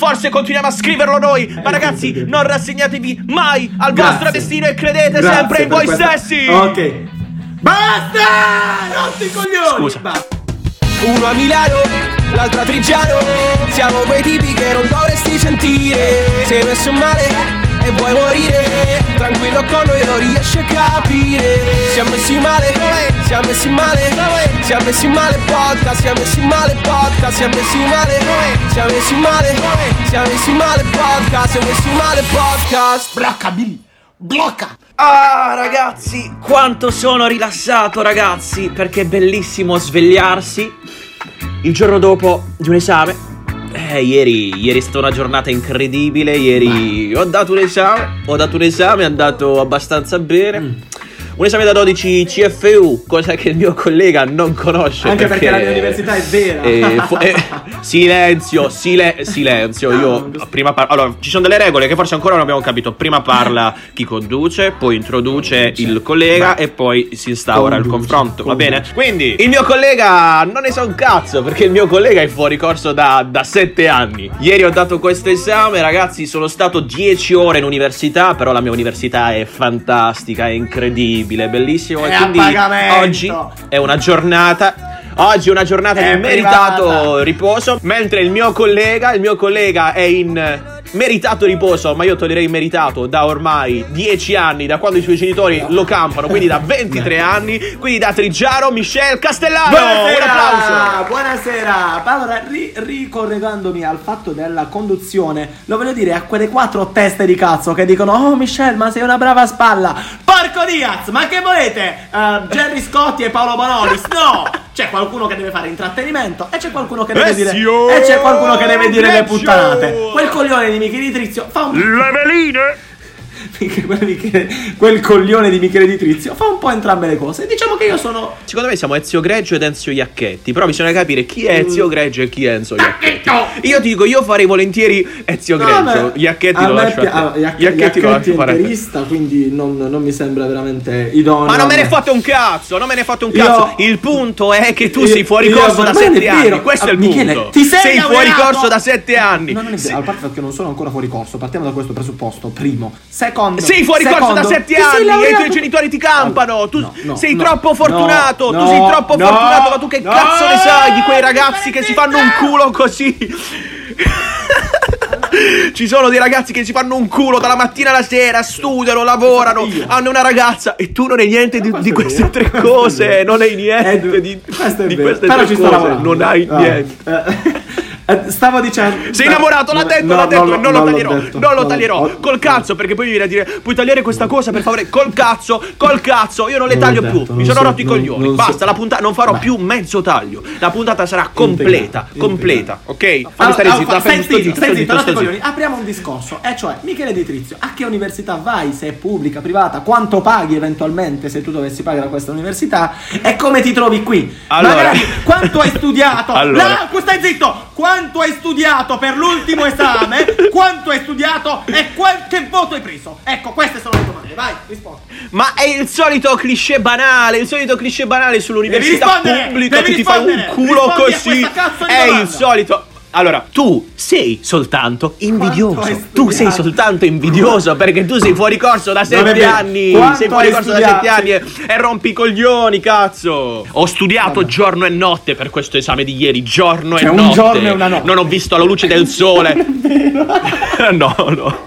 forse continuiamo a scriverlo noi. Ma ragazzi, non rassegnatevi mai al Grazie. vostro destino e credete Grazie sempre in voi questa- stessi. Ok. Basta! Rotti coglioni! Scusa. Basta. Uno a Milano, l'altro a Trigiano Siamo quei tipi che non dovresti sentire Sei messo male e vuoi morire Tranquillo con noi non riesci a capire Siamo messi male, siamo messi male Siamo messi male podcast, siamo messi male podcast Siamo messi male, siamo messi male Siamo messi male podcast, siamo messi male podcast Blocca, Billy! Blocca! Ah, ragazzi, quanto sono rilassato, ragazzi, perché è bellissimo svegliarsi il giorno dopo di un esame. Eh, ieri, ieri è stata una giornata incredibile. Ieri ho dato un esame. Ho dato un esame, è andato abbastanza bene. Un esame da 12 CFU, cosa che il mio collega non conosce. Anche perché la mia università è vera. Eh, fu- eh, silenzio, sile- silenzio. Io prima par- Allora, ci sono delle regole che forse ancora non abbiamo capito. Prima parla chi conduce, poi introduce il collega e poi si instaura il Conduce, confronto. Va conduce. bene? Quindi il mio collega non ne sa un cazzo perché il mio collega è fuori corso da, da 7 anni. Ieri ho dato questo esame, ragazzi. Sono stato 10 ore in università. Però la mia università è fantastica, è incredibile, è bellissimo. È e quindi oggi è una giornata. Oggi è una giornata È di meritato privata. riposo. Mentre il mio collega, il mio collega è in meritato riposo, ma io toglierei meritato da ormai 10 anni, da quando i suoi genitori lo campano, quindi da 23 anni. Quindi da Trigiaro Michel Castellano. Un applauso. Buonasera! Allora, ri- ricollegandomi al fatto della conduzione, lo voglio dire a quelle quattro teste di cazzo che dicono Oh Michelle, ma sei una brava spalla! Porco Diaz, ma che volete? Eh, Jerry Scotti e Paolo Bonolis? No! C'è qualcuno che deve fare intrattenimento e c'è qualcuno che deve dire e c'è qualcuno che deve dire le puttanate. Quel coglione di Michele Trizio fa un Le veline. Quel, Michele- quel coglione di Michele Trizio fa un po' entrambe le cose. Diciamo che io sono Secondo me siamo Ezio Greggio ed Enzio Iacchetti. Però bisogna capire chi è Ezio Greggio e chi è Enzo Iacchetti. Io ti dico, io farei volentieri Ezio No, Greggio. Iacchetti lo lascio a te. ah, Iac- Iacchetti lo Iacchetti lascio fare a è te. interista, quindi non, non mi sembra veramente idoneo. Ma non me ne fate un cazzo, non me ne fate un Io- cazzo. Il punto è che tu Io- sei fuori io- corso da è 7 anni. Questo è Ah, il Michele, punto. ti sei fuori laureato? corso da 7 anni. No, non è Sì. vero, a parte perché non sono ancora fuori corso, partiamo da questo presupposto, primo. Secondo, Sei fuori corso secondo, da 7 ti anni e i tuoi genitori ti campano. Tu No, no, sei no, troppo fortunato. tu sei troppo fortunato. Ma tu che cazzo ne sai di quei ragazzi che si fanno un culo così? Ci sono dei ragazzi che si fanno un culo dalla mattina alla sera, studiano, lavorano, hanno una ragazza e tu non hai niente di, di queste vero, tre cose, non hai niente Eh, di, è di vero, queste tre cose, non hai Ah, niente. Eh, stavo dicendo Sei innamorato, l'ha detto, no, l'ha detto, no, non lo taglierò, detto, non lo taglierò. ho- Col cazzo, perché poi mi viene a dire, puoi tagliare questa cosa per favore, col cazzo, col cazzo, io non le Non taglio detto, più, mi sono so- rotto i coglioni, non so- basta, la puntata, non farò Beh. più mezzo taglio, la puntata sarà completa, Integrata, completa, ok? Fammi Allora, stare allora, zitto, stai zitto, coglioni. Apriamo un discorso, e cioè Michele Di Trizio, a che università vai, se è pubblica, privata, quanto paghi eventualmente se tu dovessi pagare a questa università e come ti trovi qui? Allora. Magari quanto hai studiato? Allora. No, stai zitto! Quanto hai studiato per l'ultimo esame? Quanto hai studiato e qual- che voto hai preso? Ecco, queste sono le domande, vai, rispondi. Ma è il solito cliché banale, il solito cliché banale sull'università pubblica che ti fai un culo rispondi così. È il domanda. solito. Allora, tu sei soltanto invidioso. Tu sei soltanto invidioso perché tu sei fuori corso da sette anni. Quanto sei fuori corso da studiato? sette anni e, e rompi i coglioni, cazzo. Ho studiato giorno e notte per questo esame di ieri. Giorno Cioè, e un notte. giorno e una notte. Non ho visto la luce del sole. no, no.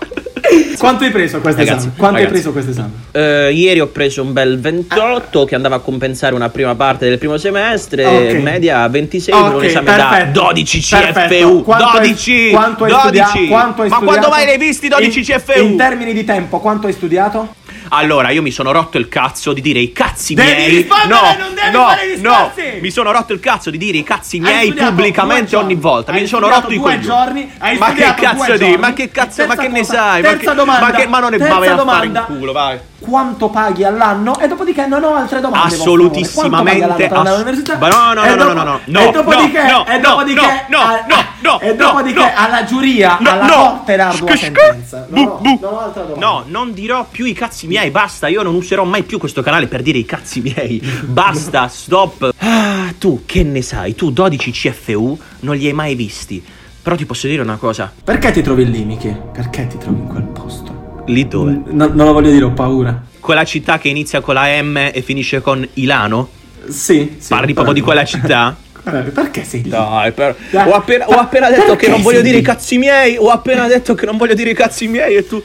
Quanto hai preso questo Ragazzi, esame? Quanto ragazzi. hai preso questo esame? Eh, ieri ho preso un bel 28 che andava a compensare una prima parte del primo semestre, Ok. media 26 per un esame da perfetto. 12 Perfetto. CFU. Quanto hai- 12! quanto hai 12! studia- quanto hai Ma quando mai ne hai visti 12 in, CFU? In termini di tempo, quanto hai studiato? Allora, io mi sono rotto il cazzo di dire i cazzi Devi miei. no, non devi no, no. Mi sono rotto il cazzo di dire i cazzi miei pubblicamente ogni volta. Hai mi sono rotto i coglioni. giorni, ma che cazzo di? Ma che cazzo, ma che ne sai? Ma che, ma non ne terza vai a fare in culo, vai. Quanto paghi all'anno? E dopodiché non ho altre domande. Assolutissimamente. Ass- no, no, no, no, no, no, no, E dopodiché, no, e no, dopodiché, no, no, no, e dopodiché no. alla giuria, No, alla no. corte l'ardua sentenza. No, no, non ho altra domanda. No, non dirò più i cazzi miei, basta, io non userò mai più questo canale per dire i cazzi miei. Basta, stop. Ah, tu che ne sai? Tu 12 CFU non li hai mai visti. Però ti posso dire una cosa. Perché ti trovi lì, Miki? Perché ti trovi in quel posto? Lì dove? N- non lo voglio dire, ho paura. Quella città che inizia con la M e finisce con Ilano? Sì, sì. Parli proprio di quella città? Perché sei lì? Dai, per... Dai, ho, appena, ho appena detto che non voglio sei dire i lì? cazzi miei. Ho appena detto che non voglio dire i cazzi miei e tu.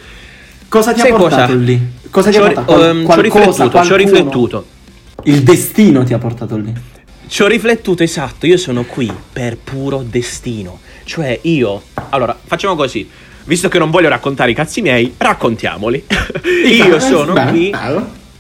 Cosa ti Sai ha portato cosa? lì? Cosa ti Ci ha portato? Qual- ehm, ci ho riflettuto, ci ho riflettuto. Il destino ti ha portato lì. Ci ho riflettuto, esatto. Io sono qui per puro destino. Cioè, io. Allora, facciamo così. Visto che non voglio raccontare i cazzi miei, raccontiamoli. io sono Beh, qui.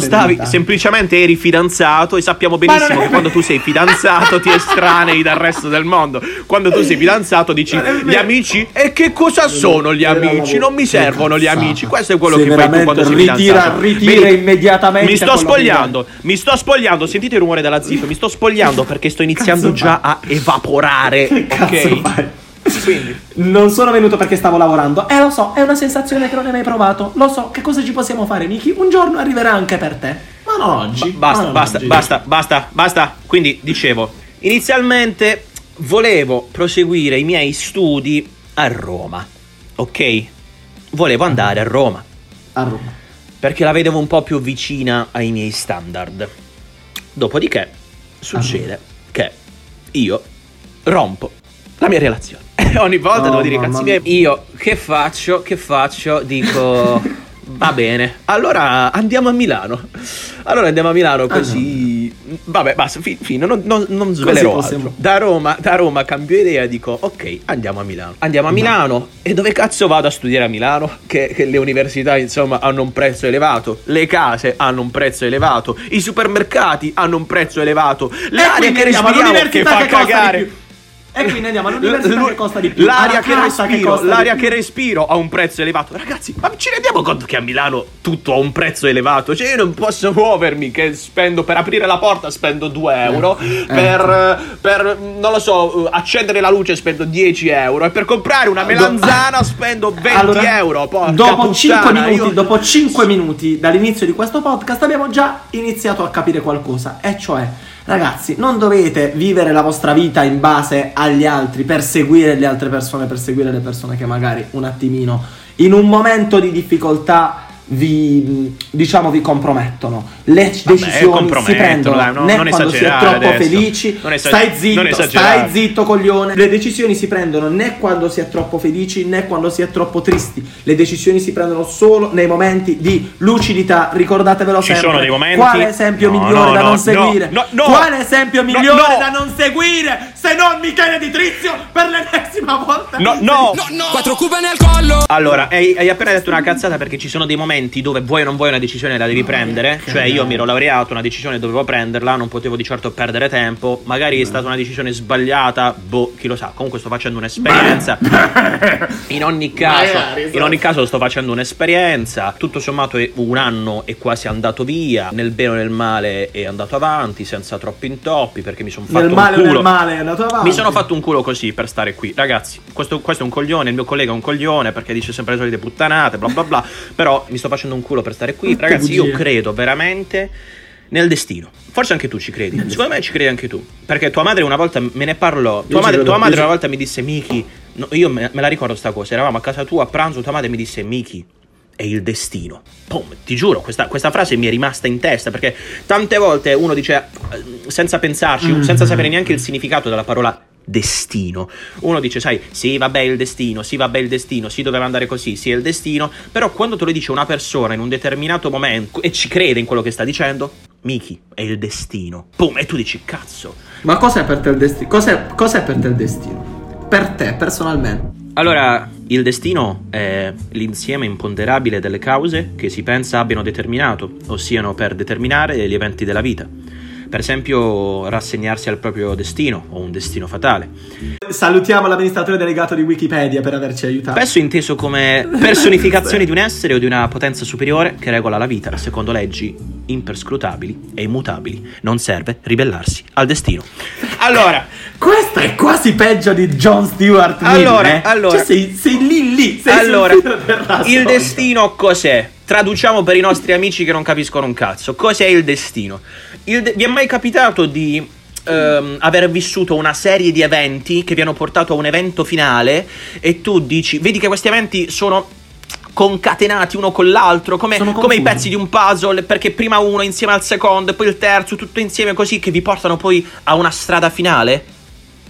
non stavi, semplicemente eri fidanzato e sappiamo benissimo è che quando tu sei fidanzato ti estranei dal resto del mondo. Quando tu sei fidanzato dici è gli amici e che cosa sono gli amici? Non mi servono gli amici. Questo è quello Sì, che fai tu quando sei ritira- fidanzato. ritira Vedi, immediatamente Mi sto spogliando, mi sto spogliando. Sentite il rumore della zip, mi sto spogliando perché sto iniziando Cazzo già a evaporare. Che cazzo ok? fai? Quindi Non sono venuto perché stavo lavorando. Eh, lo so, è una sensazione che non hai mai provato. Lo so, che cosa ci possiamo fare, Miki? Un giorno arriverà anche per te. Ma non oggi. Ba- basta, non basta, oggi. basta, basta, basta. Quindi dicevo, inizialmente volevo proseguire i miei studi a Roma, ok? Volevo andare a Roma A Roma. perché la vedevo un po' più vicina ai miei standard. Dopodiché succede che io rompo la mia relazione. Ogni volta Oh, devo dire cazzi miei. Io che faccio? Che faccio? Dico va bene. Allora andiamo a Milano. Allora andiamo a Milano così. Vabbè, basta, fi- fine, non, non, non svelerò possiamo- altro. Da Roma, da Roma cambio idea e dico ok, andiamo a Milano. Andiamo a Milano e dove cazzo vado a studiare a Milano? Che, che le università insomma hanno un prezzo elevato, le case hanno un prezzo elevato, i supermercati hanno un prezzo elevato, l'aria quindi che andiamo respiriamo che fa che cagare. E quindi andiamo all'università L- che costa di più. L'aria che respiro, di l'aria che respiro ha un prezzo elevato. Ragazzi, ma ci rendiamo conto che a Milano tutto ha un prezzo elevato? Cioè, io non posso muovermi che spendo per aprire la porta spendo 2 euro, Eh, per, per, non lo so, accendere la luce spendo 10 euro e per comprare una melanzana spendo 20 Allora, euro. Porca dopo 5 puttana, minuti, io- dopo 5 minuti dall'inizio di questo podcast abbiamo già iniziato a capire qualcosa, e cioè, ragazzi, non dovete vivere la vostra vita in base agli altri, per seguire le altre persone, per seguire le persone che magari un attimino in un momento di difficoltà vi diciamo vi compromettono. Le decisioni si prendono dai, no- né non quando si è troppo adesso. felici. Non esag- stai zitto, stai zitto coglione. Le decisioni si prendono né quando si è troppo felici né quando si è troppo tristi. Le decisioni si prendono solo nei momenti di lucidità. Ricordatevelo Ci sempre. sono dei momenti- Quale esempio No, migliore no, da no, non no, seguire? no, no. Quale esempio No, migliore no. da non seguire se non Michele Di Trizio per l'ennesima volta? No, no! Quattro cube nel collo Allora, hai, hai appena detto una cazzata perché ci sono dei momenti dove vuoi o non vuoi una decisione la devi prendere. Cioè, io mi ero laureato, una decisione dovevo prenderla, non potevo di certo perdere tempo. Magari è stata una decisione sbagliata, boh, chi lo sa. Comunque sto facendo un'esperienza. In ogni caso, in ogni caso sto facendo un'esperienza. Tutto sommato è un anno è quasi andato via. Nel bene o nel male è andato avanti, senza troppi intoppi, perché mi sono fatto Nel male un o culo. nel male andato avanti. Mi sono fatto un culo così per stare qui. Ragazzi, questo, questo è un coglione, il mio collega è un coglione perché dice sempre le solite puttanate, bla bla bla. Però mi sto facendo un culo per stare qui. Tutte Ragazzi, io credo veramente nel destino. Forse anche tu ci credi. Secondo me ci credi anche tu. Perché tua madre una volta me ne parlò. Tua madre, tua madre una volta mi disse, Miki. no, io me, me la ricordo sta cosa. Eravamo a casa tua a pranzo. Tua madre mi disse, Miki. È il destino. Pum, ti giuro, questa, questa frase mi è rimasta in testa perché tante volte uno dice, eh, senza pensarci, Mm. senza sapere neanche il significato della parola destino. Uno dice, sai, sì, vabbè, il destino, sì, vabbè, il destino, sì, doveva andare così, sì, è il destino. Però quando te lo dice una persona in un determinato momento e ci crede in quello che sta dicendo, Miki, è il destino. Pum, e tu dici, cazzo. Ma cos'è per te il destino? Cos'è, cos'è per te il destino? Per te, personalmente. Allora, il destino è l'insieme imponderabile delle cause che si pensa abbiano determinato, o siano per determinare gli eventi della vita. Per esempio, rassegnarsi al proprio destino o un destino fatale. Salutiamo l'amministratore delegato di Wikipedia per averci aiutato. Spesso inteso come personificazione di un essere o di una potenza superiore che regola la vita secondo leggi imperscrutabili e immutabili. Non serve ribellarsi al destino. Allora, Questo è quasi peggio di Jon Stewart. Mill, Allora, eh. allora. Cioè, sei, sei lì lì. Sei allora, il destino cos'è? Traduciamo per i nostri amici che non capiscono un cazzo. Cos'è il destino? Il de- vi è mai capitato di ehm, aver vissuto una serie di eventi che vi hanno portato a un evento finale e tu dici, vedi che questi eventi sono concatenati uno con l'altro come, come i pezzi di un puzzle perché prima uno insieme al secondo e poi il terzo tutto insieme così che vi portano poi a una strada finale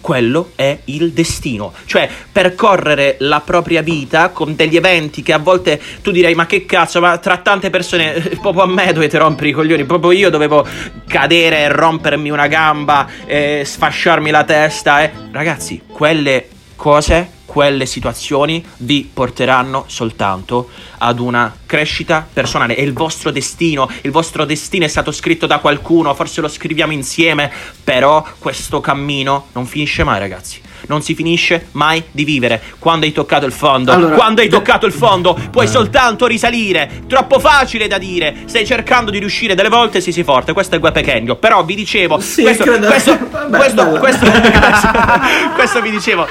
quello è il destino, cioè percorrere la propria vita con degli eventi che a volte tu direi ma che cazzo, ma tra tante persone eh, proprio a me dovete rompere i coglioni, proprio io dovevo cadere rompermi una gamba e sfasciarmi la testa, eh. ragazzi, quelle cose, quelle situazioni vi porteranno soltanto ad una crescita personale, è il vostro destino, il vostro destino è stato scritto da qualcuno, forse lo scriviamo insieme, però questo cammino non finisce mai ragazzi. Non si finisce mai di vivere. Quando hai toccato il fondo, Allora, quando hai toccato il fondo, puoi soltanto risalire. Troppo facile da dire. Stai cercando di riuscire delle volte, sì, sì, forte. Questo è Gue Pequeno. Però vi dicevo, Sì, questo, credo- questo, Vabbè, questo, bello. questo, questo vi dicevo.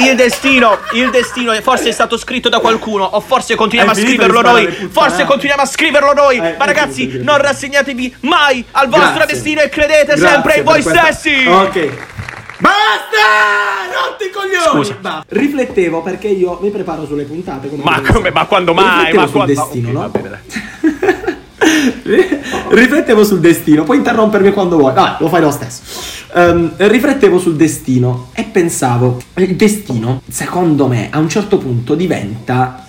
Il destino, il destino forse è stato scritto da qualcuno o forse continuiamo a Hai scriverlo noi, forse continuiamo a scriverlo noi, Eh, ma ragazzi finito, finito. non rassegnatevi mai al vostro Grazie. destino e credete Grazie sempre in voi questa- stessi. Ok. Basta! Rotti coglioni! Scusa. Basta. Riflettevo perché io mi preparo sulle puntate. Come Ma come, ma quando mai? Riflettevo Ma quando destino, ok, no? va bene, dai. Riflettevo sul destino, puoi interrompermi quando vuoi. Ah, lo fai lo stesso. Ehm, riflettevo sul destino e pensavo, il destino, secondo me, a un certo punto diventa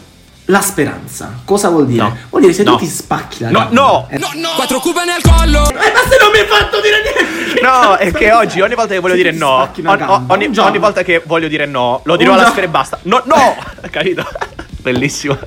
la speranza. Cosa vuol dire? No. Vuol dire se No. tu ti spacchi la No, gamba. no. Eh, Quattro cube nel collo. eh, ma se non mi hai fatto dire niente! No, è che oggi ogni volta che voglio Se dire no, on- ogni, ogni volta che voglio dire no, lo dirò alla sfera e basta. No, no! Capito? Bellissimo.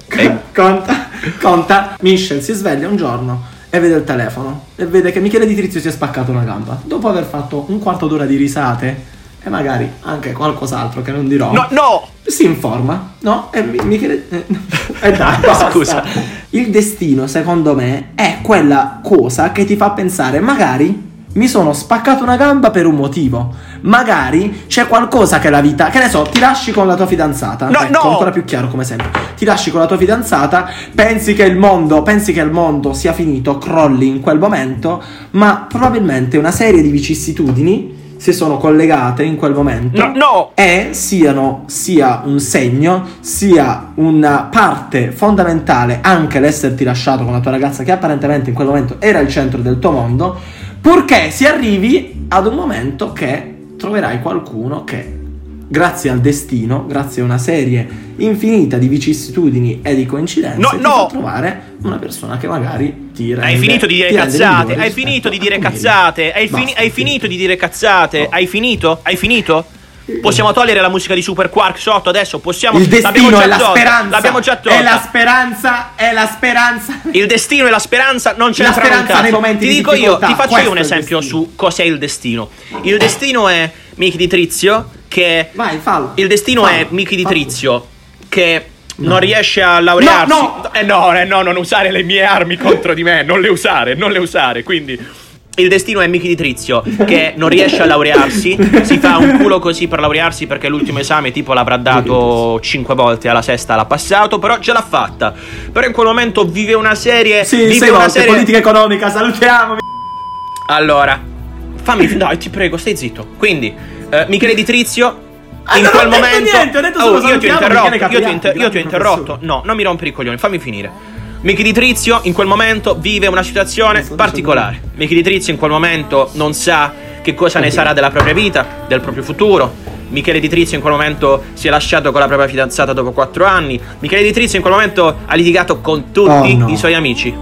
Conta, conta. Michel si sveglia un giorno e vede il telefono e vede che Michele Di Trizio si è spaccato una gamba. Dopo aver fatto un quarto d'ora di risate e magari anche qualcos'altro che non dirò. No, no! Si informa, no? E Mi- Michele. Eh, eh, dai, basta. Scusa. Il destino, secondo me, è quella cosa che ti fa pensare, magari mi sono spaccato una gamba per un motivo. Magari c'è qualcosa che la vita. Che ne so, ti lasci con la tua fidanzata. No, ecco, no! ancora più chiaro come sempre. Ti lasci con la tua fidanzata, pensi che il mondo, pensi che il mondo sia finito, crolli in quel momento, ma probabilmente una serie di vicissitudini si sono collegate in quel momento No, no! e siano sia un segno, sia una parte fondamentale anche l'esserti lasciato con la tua ragazza che apparentemente in quel momento era il centro del tuo mondo, purché si arrivi ad un momento che troverai qualcuno che grazie al destino, grazie a una serie infinita di vicissitudini e di coincidenze No, no! trovare una persona che magari ti rende Hai finito di dire cazzate, hai finito di dire cazzate, hai, finito di dire cazzate, hai finito? Hai finito? Possiamo togliere la musica di Super Quark sotto adesso? Possiamo Il destino è la tolta, speranza. L'abbiamo già tolta. È la speranza, è la speranza. Il destino e la speranza non ce La speranza nei momenti Ti di dico io, ti faccio io un è esempio su cos'è il destino. Il destino è Michi di Trizio che Vai, fallo. Il destino Fallo. è Michi di Fallo. Trizio che No. non riesce a laurearsi. No, no. Eh no, eh no, non usare le mie armi contro di me, non le usare, non le usare. Quindi il destino è Michi di Trizio che non riesce a laurearsi, si fa un culo così per laurearsi perché l'ultimo esame tipo l'avrà dato 5 volte, alla sesta l'ha passato, però ce l'ha fatta. Però in quel momento vive una serie Sì, vive una volte, serie politica economica, salutiamo. allora, fammi. Dai, ti prego, stai zitto. Quindi, eh, Michele Di Trizio. Ah, in quel momento. niente, ho detto solo Oh, io ti ho interrotto. Io ti ho, interrotto. No, non mi rompere i coglioni, fammi finire. Michi di Trizio in quel momento vive una situazione particolare. Michi di Trizio in quel momento non sa che cosa ne sarà della propria vita, del proprio futuro. Michele Di Trizio in quel momento si è lasciato con la propria fidanzata dopo 4 anni. Michele Di Trizio in quel momento ha litigato con tutti Oh, no. i suoi amici.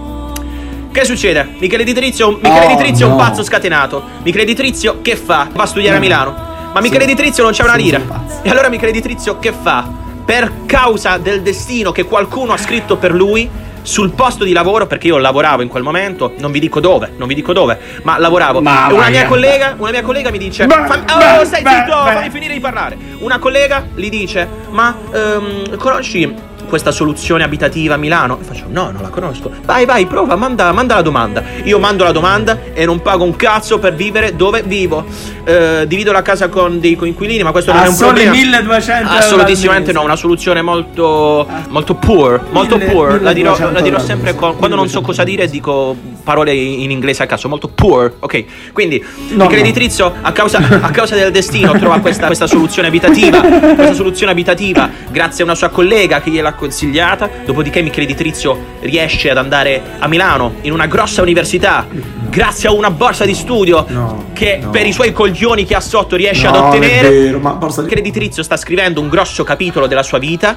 Che succede? Michele Di Trizio, Michele Oh, Di Trizio è un no. pazzo scatenato. Michele Di Trizio che fa? Va a studiare a No. Milano. Ma Sì. Michele Di Trizio non c'è una Sì, lira. E allora Michele Di Trizio che fa? Per causa del destino che qualcuno ha scritto per lui, sul posto di lavoro, perché io lavoravo in quel momento, non vi dico dove, non vi dico dove, ma lavoravo. Ma una mia a- collega, una mia collega mi dice: Beh, "Fammi- Oh, beh, stai beh, zitto, beh." fammi finire di parlare. Una collega gli dice: Ma ehm, conosci questa soluzione abitativa a Milano? E faccio: No, non la conosco. Vai, vai, prova, manda, manda la domanda. Io mando la domanda e non pago un cazzo per vivere dove vivo. Eh, divido la casa con dei coinquilini, ma questo non è un problema. 1200 euro Assolutissimamente al no, una soluzione molto, molto poor, molto Mille- poor. La dirò, 1200 la dirò euro al sempre con- quando non so cosa dire dico parole in inglese a caso, molto poor, ok? Quindi No, il creditizio a causa, a causa del destino trova questa, questa soluzione abitativa, questa soluzione abitativa grazie a una sua collega che gliel'ha consigliata, dopodiché il creditizio riesce ad andare a Milano in una grossa università grazie a una borsa di studio No, che no. per i suoi coglioni che ha sotto riesce ad non è ottenere. vero, ma borsa di- creditizio sta scrivendo un grosso capitolo della sua vita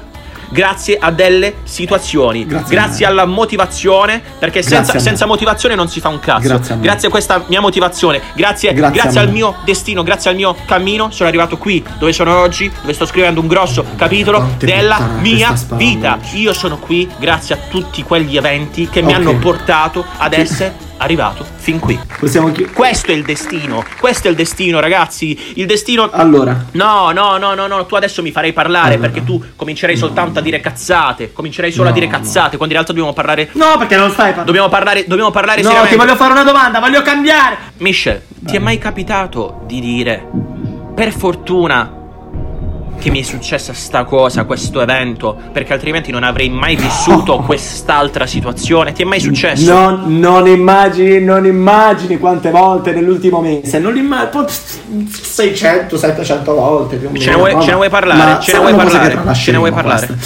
grazie a delle situazioni, Grazie grazie alla motivazione, perché senza, senza motivazione non si fa un cazzo. Grazie a. Grazie a questa mia motivazione, grazie, Grazie al mio destino, grazie al mio cammino, sono arrivato qui dove sono oggi, dove sto scrivendo un grosso capitolo della mia vita. Io sono qui grazie a tutti quegli eventi che mi hanno portato ad essere arrivato fin qui. Possiamo chi- Questo è il destino, questo è il destino, ragazzi. Il destino Allora, No, no, no, no, no, tu adesso mi farei parlare Allora. perché tu comincerai soltanto a dire cazzate, comincerai solo a No, dire no. cazzate, quando in realtà dobbiamo parlare no, perché non stai parlando. dobbiamo parlare dobbiamo parlare No, ti seriamente. voglio fare una domanda, voglio cambiare. Michel, ti è mai capitato di dire per fortuna che mi è successa sta cosa, questo evento, perché altrimenti non avrei mai vissuto quest'altra situazione? Ti è mai successo? Non, non immagini, non immagini quante volte nell'ultimo mese. Non immagini. 600, 700 volte più o meno. Ce ne vuoi- no? ce ne vuoi parlare? Ma Ce ne vuoi parlare? Ce ne vuoi parlare?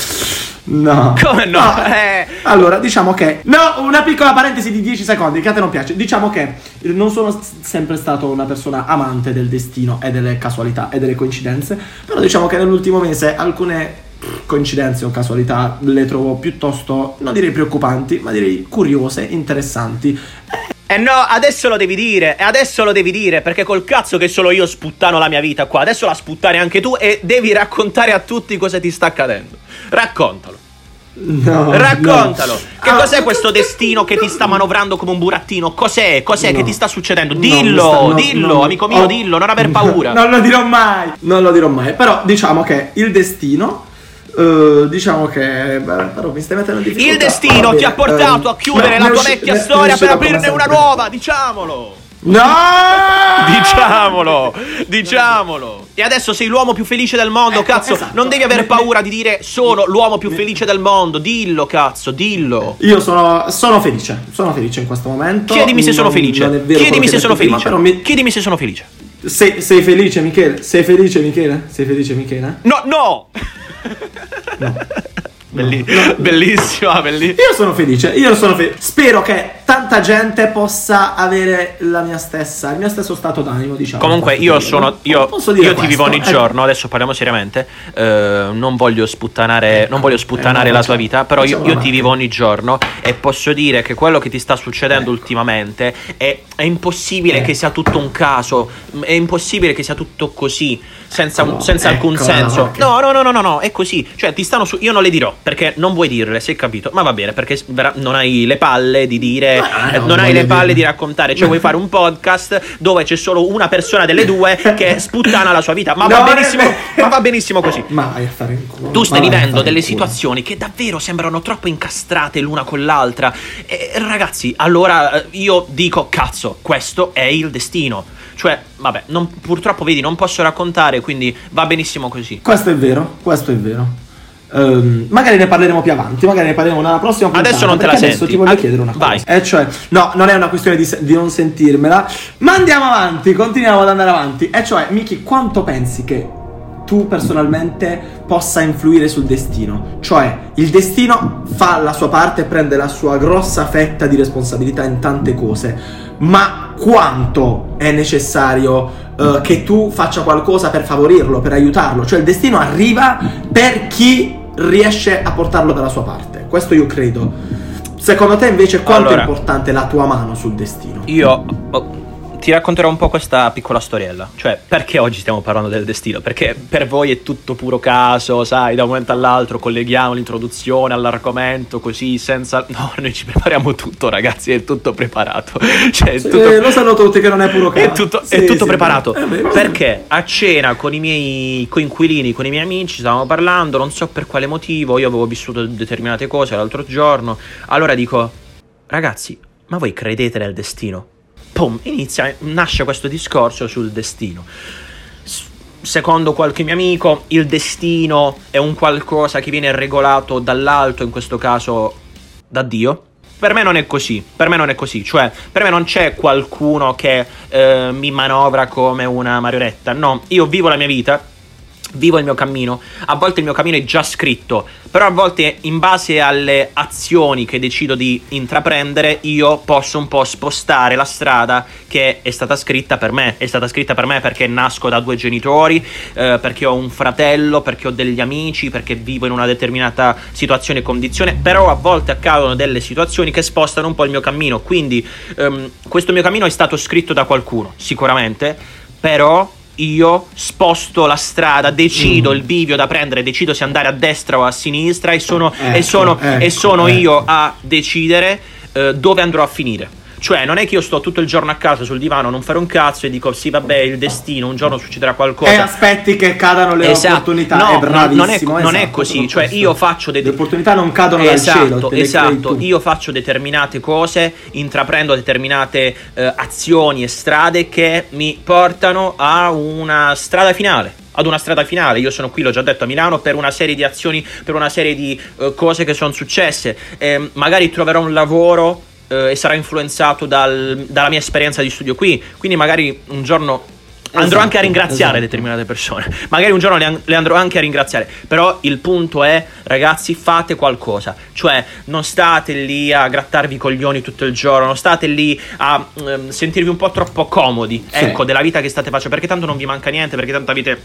No. Come no? Eh. Allora, diciamo che. No, una piccola parentesi di 10 secondi che a te non piace. Diciamo che non sono sempre stato una persona amante del destino e delle casualità e delle coincidenze. Però diciamo che nell'ultimo mese alcune coincidenze o casualità le trovo piuttosto, non direi preoccupanti, ma direi curiose, interessanti. Eh no, adesso lo devi dire, e adesso lo devi dire, perché col cazzo che solo io sputtano la mia vita qua, adesso la sputtare anche tu e devi raccontare a tutti cosa ti sta accadendo. Raccontalo, No, raccontalo. no. Che Ah, cos'è questo destino che ti sta manovrando come un burattino? Cos'è? Cos'è No. che ti sta succedendo? Dillo, sta- dillo, amico mio, oh. dillo, non aver paura. non lo dirò mai. Non lo dirò mai. Però diciamo che il destino. Eh, diciamo che. beh, però mi stai mettendo in difficoltà. Il destino ti ha portato a chiudere ne- la ne tua vecchia ne- ne storia per uscirò aprirne una nuova, diciamolo. No! Diciamolo, diciamolo. E adesso sei l'uomo più felice del mondo, Ecco, cazzo. esatto. Non devi aver Ne- paura di dire sono l'uomo più felice del mondo. Dillo, cazzo, dillo. Io sono, sono felice, sono felice in questo momento. Chiedimi se sono Non- felice. è vero Chiedimi se sono prima, felice. però mi- Chiedimi se sono felice. sei, sei felice, Michele? Sei felice, Michele? Sei felice, Michele? No, no. Belli- Bellissima, bellissima. Io sono felice, io sono felice. Spero che tanta gente possa avere la mia stessa, il mio stesso stato d'animo, diciamo. Comunque io sono io, io ti vivo ogni eh. giorno, adesso parliamo seriamente. eh, non voglio sputtanare, non voglio sputtanare eh, la tua vita, però io, io ti vivo ogni giorno e posso dire che quello che ti sta succedendo Ecco. ultimamente è, è impossibile Eh. che sia tutto un caso, è impossibile che sia tutto così, senza, un- Ecco, senza alcun eccola, senso. No, no, no, no, no, no, è così. Cioè, ti stanno su. Io non le dirò perché non vuoi dirle, sei capito? Ma va bene, perché non hai le palle di dire. Ma eh, no, non hai le palle dire. di raccontare. Cioè, vuoi fare un podcast dove c'è solo una persona delle due che sputtana la sua vita. Ma va No, benissimo, eh, ma va benissimo così. Ma vai a fare in culo. Tu stai vivendo delle situazioni che davvero sembrano troppo incastrate l'una con l'altra. E, ragazzi, allora eh, io dico, cazzo, questo è il destino. Cioè, vabbè, non- purtroppo vedi, non posso raccontare, quindi va benissimo così. Questo è vero, questo è vero. Ehm, magari ne parleremo più avanti, magari ne parleremo nella prossima puntata. Adesso non te la Adesso senti. ti voglio Ah, chiedere una cosa. vai. E cioè, no, non è una questione di, di non sentirmela. Ma andiamo avanti, continuiamo ad andare avanti. E cioè, Miki, quanto pensi che tu personalmente possa influire sul destino? Cioè, il destino fa la sua parte, prende la sua grossa fetta di responsabilità in tante cose. Ma quanto è necessario eh, che tu faccia qualcosa per favorirlo, per aiutarlo? Cioè, il destino arriva per chi riesce a portarlo dalla sua parte. Questo io credo. Secondo te, invece, quanto Allora. è importante la tua mano sul destino? Io oh, ti racconterò un po' questa piccola storiella. Cioè, perché oggi stiamo parlando del destino? Perché per voi è tutto puro caso, sai, da un momento all'altro colleghiamo l'introduzione all'argomento così senza... No, noi ci prepariamo tutto, ragazzi, è tutto preparato. Cioè, è Sì, tutto... lo sanno tutti che non è puro caso. È tutto, Sì, è tutto sì, preparato. è vero. Perché a cena con i miei coinquilini, con i miei amici, stavamo parlando, non so per quale motivo, io avevo vissuto determinate cose l'altro giorno. Allora dico, ragazzi, ma voi credete nel destino? Pum, inizia, nasce questo discorso sul destino. Secondo qualche mio amico, il destino è un qualcosa che viene regolato dall'alto, in questo caso da Dio. Per me non è così, per me non è così, cioè per me non c'è qualcuno che eh, mi manovra come una marionetta, no, io vivo la mia vita, vivo il mio cammino, a volte il mio cammino è già scritto, però a volte in base alle azioni che decido di intraprendere io posso un po' spostare la strada che è stata scritta per me, è stata scritta per me perché nasco da due genitori, eh, perché ho un fratello, perché ho degli amici, perché vivo in una determinata situazione e condizione, però a volte accadono delle situazioni che spostano un po' il mio cammino, quindi ehm, questo mio cammino è stato scritto da qualcuno, sicuramente, però io sposto la strada, decido Mm. il bivio da prendere, decido se andare a destra o a sinistra e sono, e Ecco, sono, e ecco, sono ecco. io a decidere eh, dove andrò a finire. Cioè, non è che io sto tutto il giorno a casa sul divano a non fare un cazzo e dico sì, vabbè, il destino, un giorno succederà qualcosa. E aspetti che cadano le Esatto. opportunità. No, è no, bravissimo. non è- non è esatto, così. Cioè, io faccio dei- Le opportunità non cadono esatto, dal cielo. esatto. Io faccio determinate cose, intraprendo determinate eh, azioni e strade che mi portano a una strada finale. Ad una strada finale, io sono qui, l'ho già detto a Milano, per una serie di azioni, per una serie di eh, cose che sono successe. Ehm, magari troverò un lavoro eh, e sarà influenzato dal- dalla mia esperienza di studio qui. Quindi, magari un giorno andrò Esatto, anche a ringraziare esatto. determinate persone. Magari un giorno le, le andrò anche a ringraziare. Però il punto è, ragazzi, fate qualcosa. Cioè, non state lì a grattarvi i coglioni tutto il giorno, non state lì a ehm, sentirvi un po' troppo comodi, Sì. ecco, della vita che state facendo. Perché tanto non vi manca niente, perché tanto avete.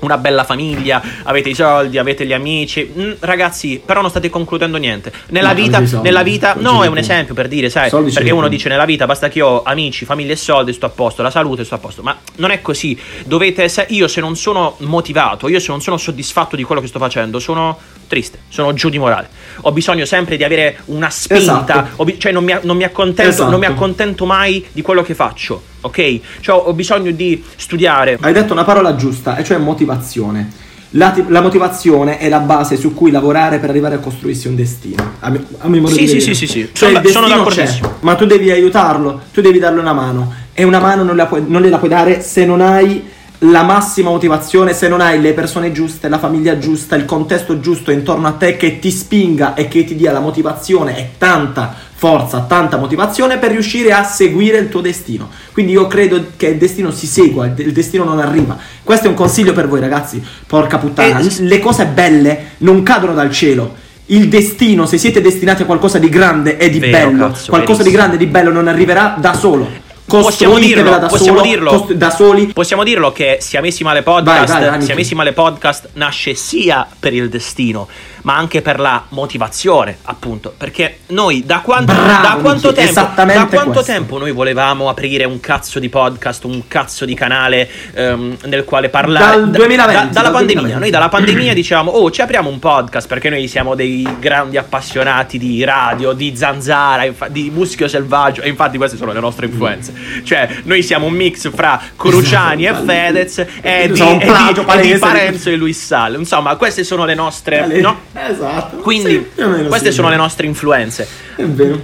Una bella famiglia, avete i soldi, avete gli amici. Mm, ragazzi, però non state concludendo niente. Nella No, vita, nella vita, no, è un esempio per dire, sai, Soldi perché uno dice nella vita basta che ho amici, famiglia e soldi, sto a posto, la salute, sto a posto. Ma non è così. Dovete, se io se non sono motivato, io se non sono soddisfatto di quello che sto facendo, sono triste, sono giù di morale. Ho bisogno sempre di avere una spinta, Esatto. bi- cioè non mi, non mi Esatto. non mi accontento mai di quello che faccio, ok? Cioè ho bisogno di studiare. Hai detto una parola giusta, e cioè motivazione. La, la motivazione è la base su cui lavorare per arrivare a costruirsi un destino. A mi, a mio modo Sì, di sì, vedere. sì, sì, sì. Cioè, Sono- il sono c'è, d'accordissimo. ma tu devi aiutarlo, tu devi darle una mano. E una mano non, la puoi- non gliela puoi dare se non hai la massima motivazione, se non hai le persone giuste, la famiglia giusta, il contesto giusto intorno a te che ti spinga e che ti dia la motivazione e tanta forza, tanta motivazione per riuscire a seguire il tuo destino. Quindi io credo che il destino si segua, il destino non arriva. Questo è un consiglio per voi ragazzi, porca puttana. Eh, Le cose belle non cadono dal cielo. Il destino, se siete destinati a qualcosa di grande e di Vero, bello, cazzo, qualcosa di verissimo. grande e di bello non arriverà da solo. Possiamo dirlo, da, possiamo solo, dirlo. cost- da soli. Possiamo dirlo che Siamesi Male Podcast, Vai, vai, vai, Siamesi Male Podcast nasce sia per il destino, ma anche per la motivazione, appunto. Perché noi da quanto, Bravo, da quanto tempo, esattamente da quanto tempo noi volevamo aprire un cazzo di podcast, un cazzo di canale ehm, nel quale parlare Dal da- 2020, da- dalla dal pandemia. 2020. Noi dalla pandemia dicevamo "Oh, ci apriamo un podcast" perché noi siamo dei grandi appassionati di radio, di zanzara, infa- di muschio selvaggio e infatti queste sono le nostre influenze. Cioè, noi siamo un mix fra Cruciani e Esatto. Fedez e di, Siamo un e di- e di. Parenzo e Luis Sal. Insomma, queste sono le nostre, no? Esatto. Quindi Sì, queste sì. sono le nostre influenze.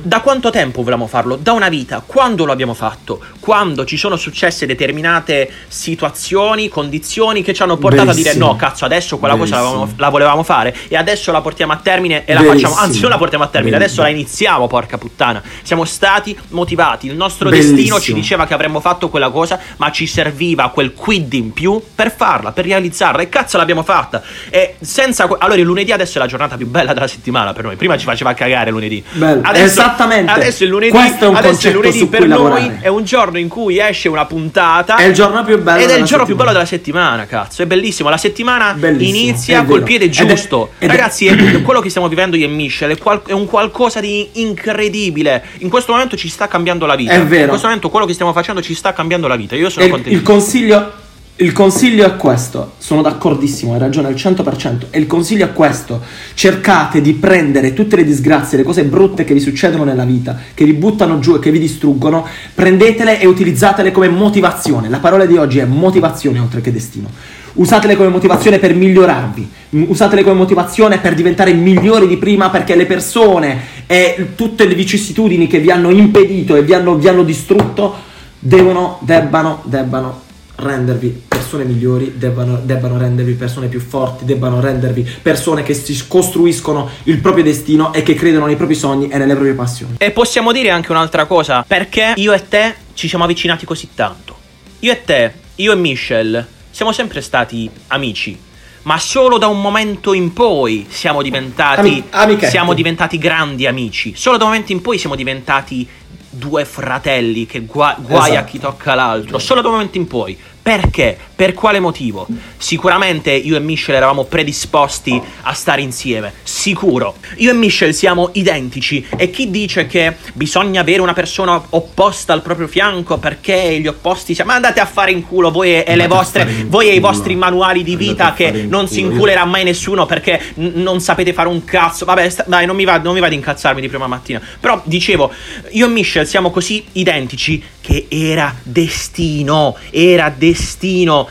Da quanto tempo volevamo farlo? Da una vita. Quando lo abbiamo fatto? Quando ci sono successe determinate situazioni, condizioni che ci hanno portato a dire no, cazzo, adesso quella cosa la volevamo, la volevamo fare e adesso la portiamo a termine e la Verissimo. facciamo. Anzi, non la portiamo a termine, adesso la iniziamo, porca puttana. Siamo stati motivati. Il nostro Bellissimo. destino ci diceva che avremmo fatto quella cosa, ma ci serviva quel quid in più per farla, per realizzarla. E cazzo l'abbiamo fatta. E senza. que- Allora, il lunedì adesso è la giornata più bella della settimana per noi. Prima ci faceva cagare lunedì. Bello. Esattamente. Adesso il lunedì, Questo è un adesso il lunedì su per cui noi lavorare. è un giorno in cui esce una puntata. È il giorno più bello Ed è il giorno più settimana. bello della settimana, cazzo. È bellissimo. La settimana Bellissimo, inizia col piede Ed è- giusto. ed è- Ragazzi, è- quello che stiamo vivendo io e Michel è, qual- è un qualcosa di incredibile. In questo momento ci sta cambiando la vita. È vero. In questo momento quello che stiamo facendo ci sta cambiando la vita. Io sono contento. il consiglio, il consiglio è questo, sono d'accordissimo, hai ragione al 100%, e il consiglio è questo, cercate di prendere tutte le disgrazie, le cose brutte che vi succedono nella vita, che vi buttano giù e che vi distruggono, prendetele e utilizzatele come motivazione, la parola di oggi è motivazione oltre che destino. Usatele come motivazione per migliorarvi, usatele come motivazione per diventare migliori di prima perché le persone e tutte le vicissitudini che vi hanno impedito e vi hanno, vi hanno distrutto devono, debbano, debbano rendervi persone migliori, debbano, debbano rendervi persone più forti, debbano rendervi persone che si costruiscono il proprio destino e che credono nei propri sogni e nelle proprie passioni. E possiamo dire anche un'altra cosa, perché io e te ci siamo avvicinati così tanto. Io e te, io e Michelle, siamo sempre stati amici. Ma solo da un momento in poi siamo diventati. Ami- siamo diventati grandi amici. Solo da un momento in poi siamo diventati due fratelli che gua- guai a Esatto. chi tocca l'altro. Solo da un momento in poi. Perché? Per quale motivo? Sicuramente io e Michelle eravamo predisposti a stare insieme, sicuro. Io e Michelle siamo identici e chi dice che bisogna avere una persona opposta al proprio fianco perché gli opposti siamo... Ma andate a fare in culo voi e, e le vostre... Voi e i vostri manuali di vita che non si inculerà mai nessuno perché n- non sapete fare un cazzo. Vabbè, sta- dai, non mi, va, non mi va di incazzarmi di prima mattina. Però dicevo, io e Michelle siamo così identici che era destino, era destino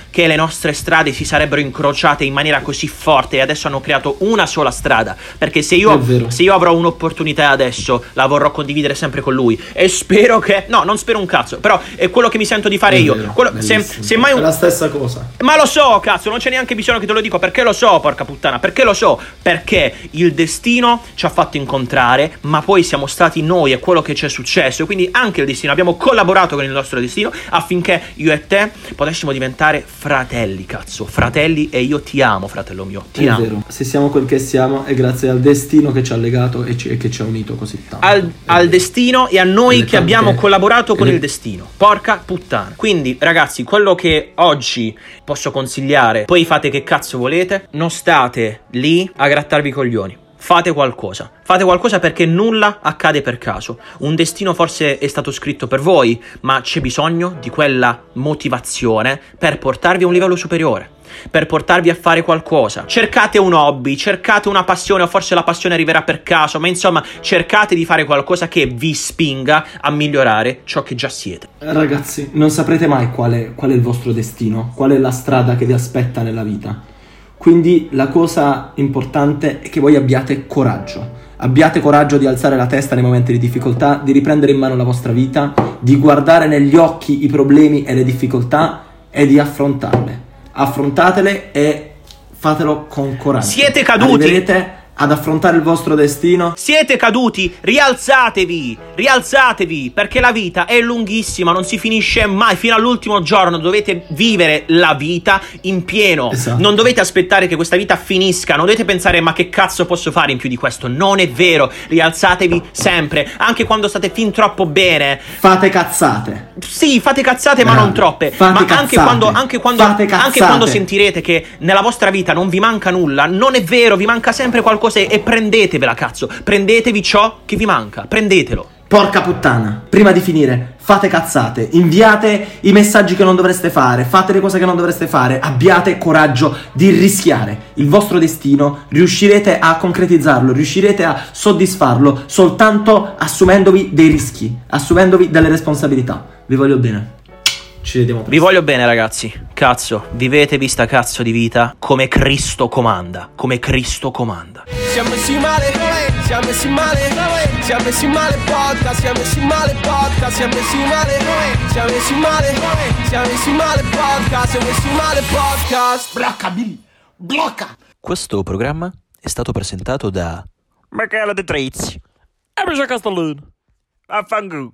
che le nostre strade si sarebbero incrociate in maniera così forte e adesso hanno creato una sola strada. Perché se io, È se io avrò un'opportunità adesso, la vorrò condividere sempre con lui. E spero che. No, non spero un cazzo, però è quello che mi sento di fare È io. vero, Quello- se, se mai È un, la stessa cosa. ma lo so, cazzo, non c'è neanche bisogno che te lo dico, perché lo so, porca puttana, perché lo so, perché il destino ci ha fatto incontrare, ma poi siamo stati noi e quello che ci è successo, quindi anche il destino, abbiamo collaborato con il nostro destino affinché io e te potessimo diventare fratelli, cazzo, fratelli e io ti amo, fratello mio, ti È amo. vero, se siamo quel che siamo è grazie al destino che ci ha legato e, ci- e che ci ha unito così tanto. Al, al destino e a noi che abbiamo tante- collaborato con le- il destino. Porca puttana. Quindi, ragazzi, quello che oggi posso consigliare, poi fate che cazzo volete, non state lì a grattarvi i coglioni. Fate qualcosa, fate qualcosa perché nulla accade per caso. Un destino forse è stato scritto per voi, ma c'è bisogno di quella motivazione per portarvi a un livello superiore per portarvi a fare qualcosa. Cercate un hobby, cercate una passione o forse la passione arriverà per caso, ma insomma cercate di fare qualcosa che vi spinga a migliorare ciò che già siete. Ragazzi, non saprete mai qual è, qual è il vostro destino, qual è la strada che vi aspetta nella vita. Quindi la cosa importante è che voi abbiate coraggio. Abbiate coraggio di alzare la testa nei momenti di difficoltà, di riprendere in mano la vostra vita, di guardare negli occhi i problemi e le difficoltà e di affrontarle. Affrontatele e fatelo con coraggio. Siete caduti. Arriverete ad affrontare il vostro destino Siete caduti, rialzatevi, rialzatevi, perché la vita è lunghissima, non si finisce mai, fino all'ultimo giorno dovete vivere la vita in pieno, Esatto. non dovete aspettare che questa vita finisca, non dovete pensare ma che cazzo posso fare in più di questo, non è vero, rialzatevi sempre, anche quando state fin troppo bene, Fate cazzate. sì, fate cazzate, ma Bravi. non troppe. Fate ma anche quando, anche, quando, anche quando sentirete che nella vostra vita non vi manca nulla, non è vero, vi manca sempre qualcosa e, e prendetevela, cazzo. Prendetevi ciò che vi manca, prendetelo. Porca puttana, prima di finire, fate cazzate, inviate i messaggi che non dovreste fare, fate le cose che non dovreste fare, abbiate coraggio di rischiare il vostro destino, riuscirete a concretizzarlo, riuscirete a soddisfarlo soltanto assumendovi dei rischi, assumendovi delle responsabilità. Vi voglio bene. Ci vediamo presto. Vi voglio bene, ragazzi. Cazzo, vivetevi sta cazzo di vita come Cristo comanda. Come Cristo comanda. Messi male, siamo messi male, siamo messi male podcast, siamo messi male podcast, siamo messi male, siamo messi male, siamo messi male podcast, siamo messi male podcast. Blocca Billy, blocca! Questo programma è stato presentato da Michele De Trezzi. E Michele Castellino. Affanculo.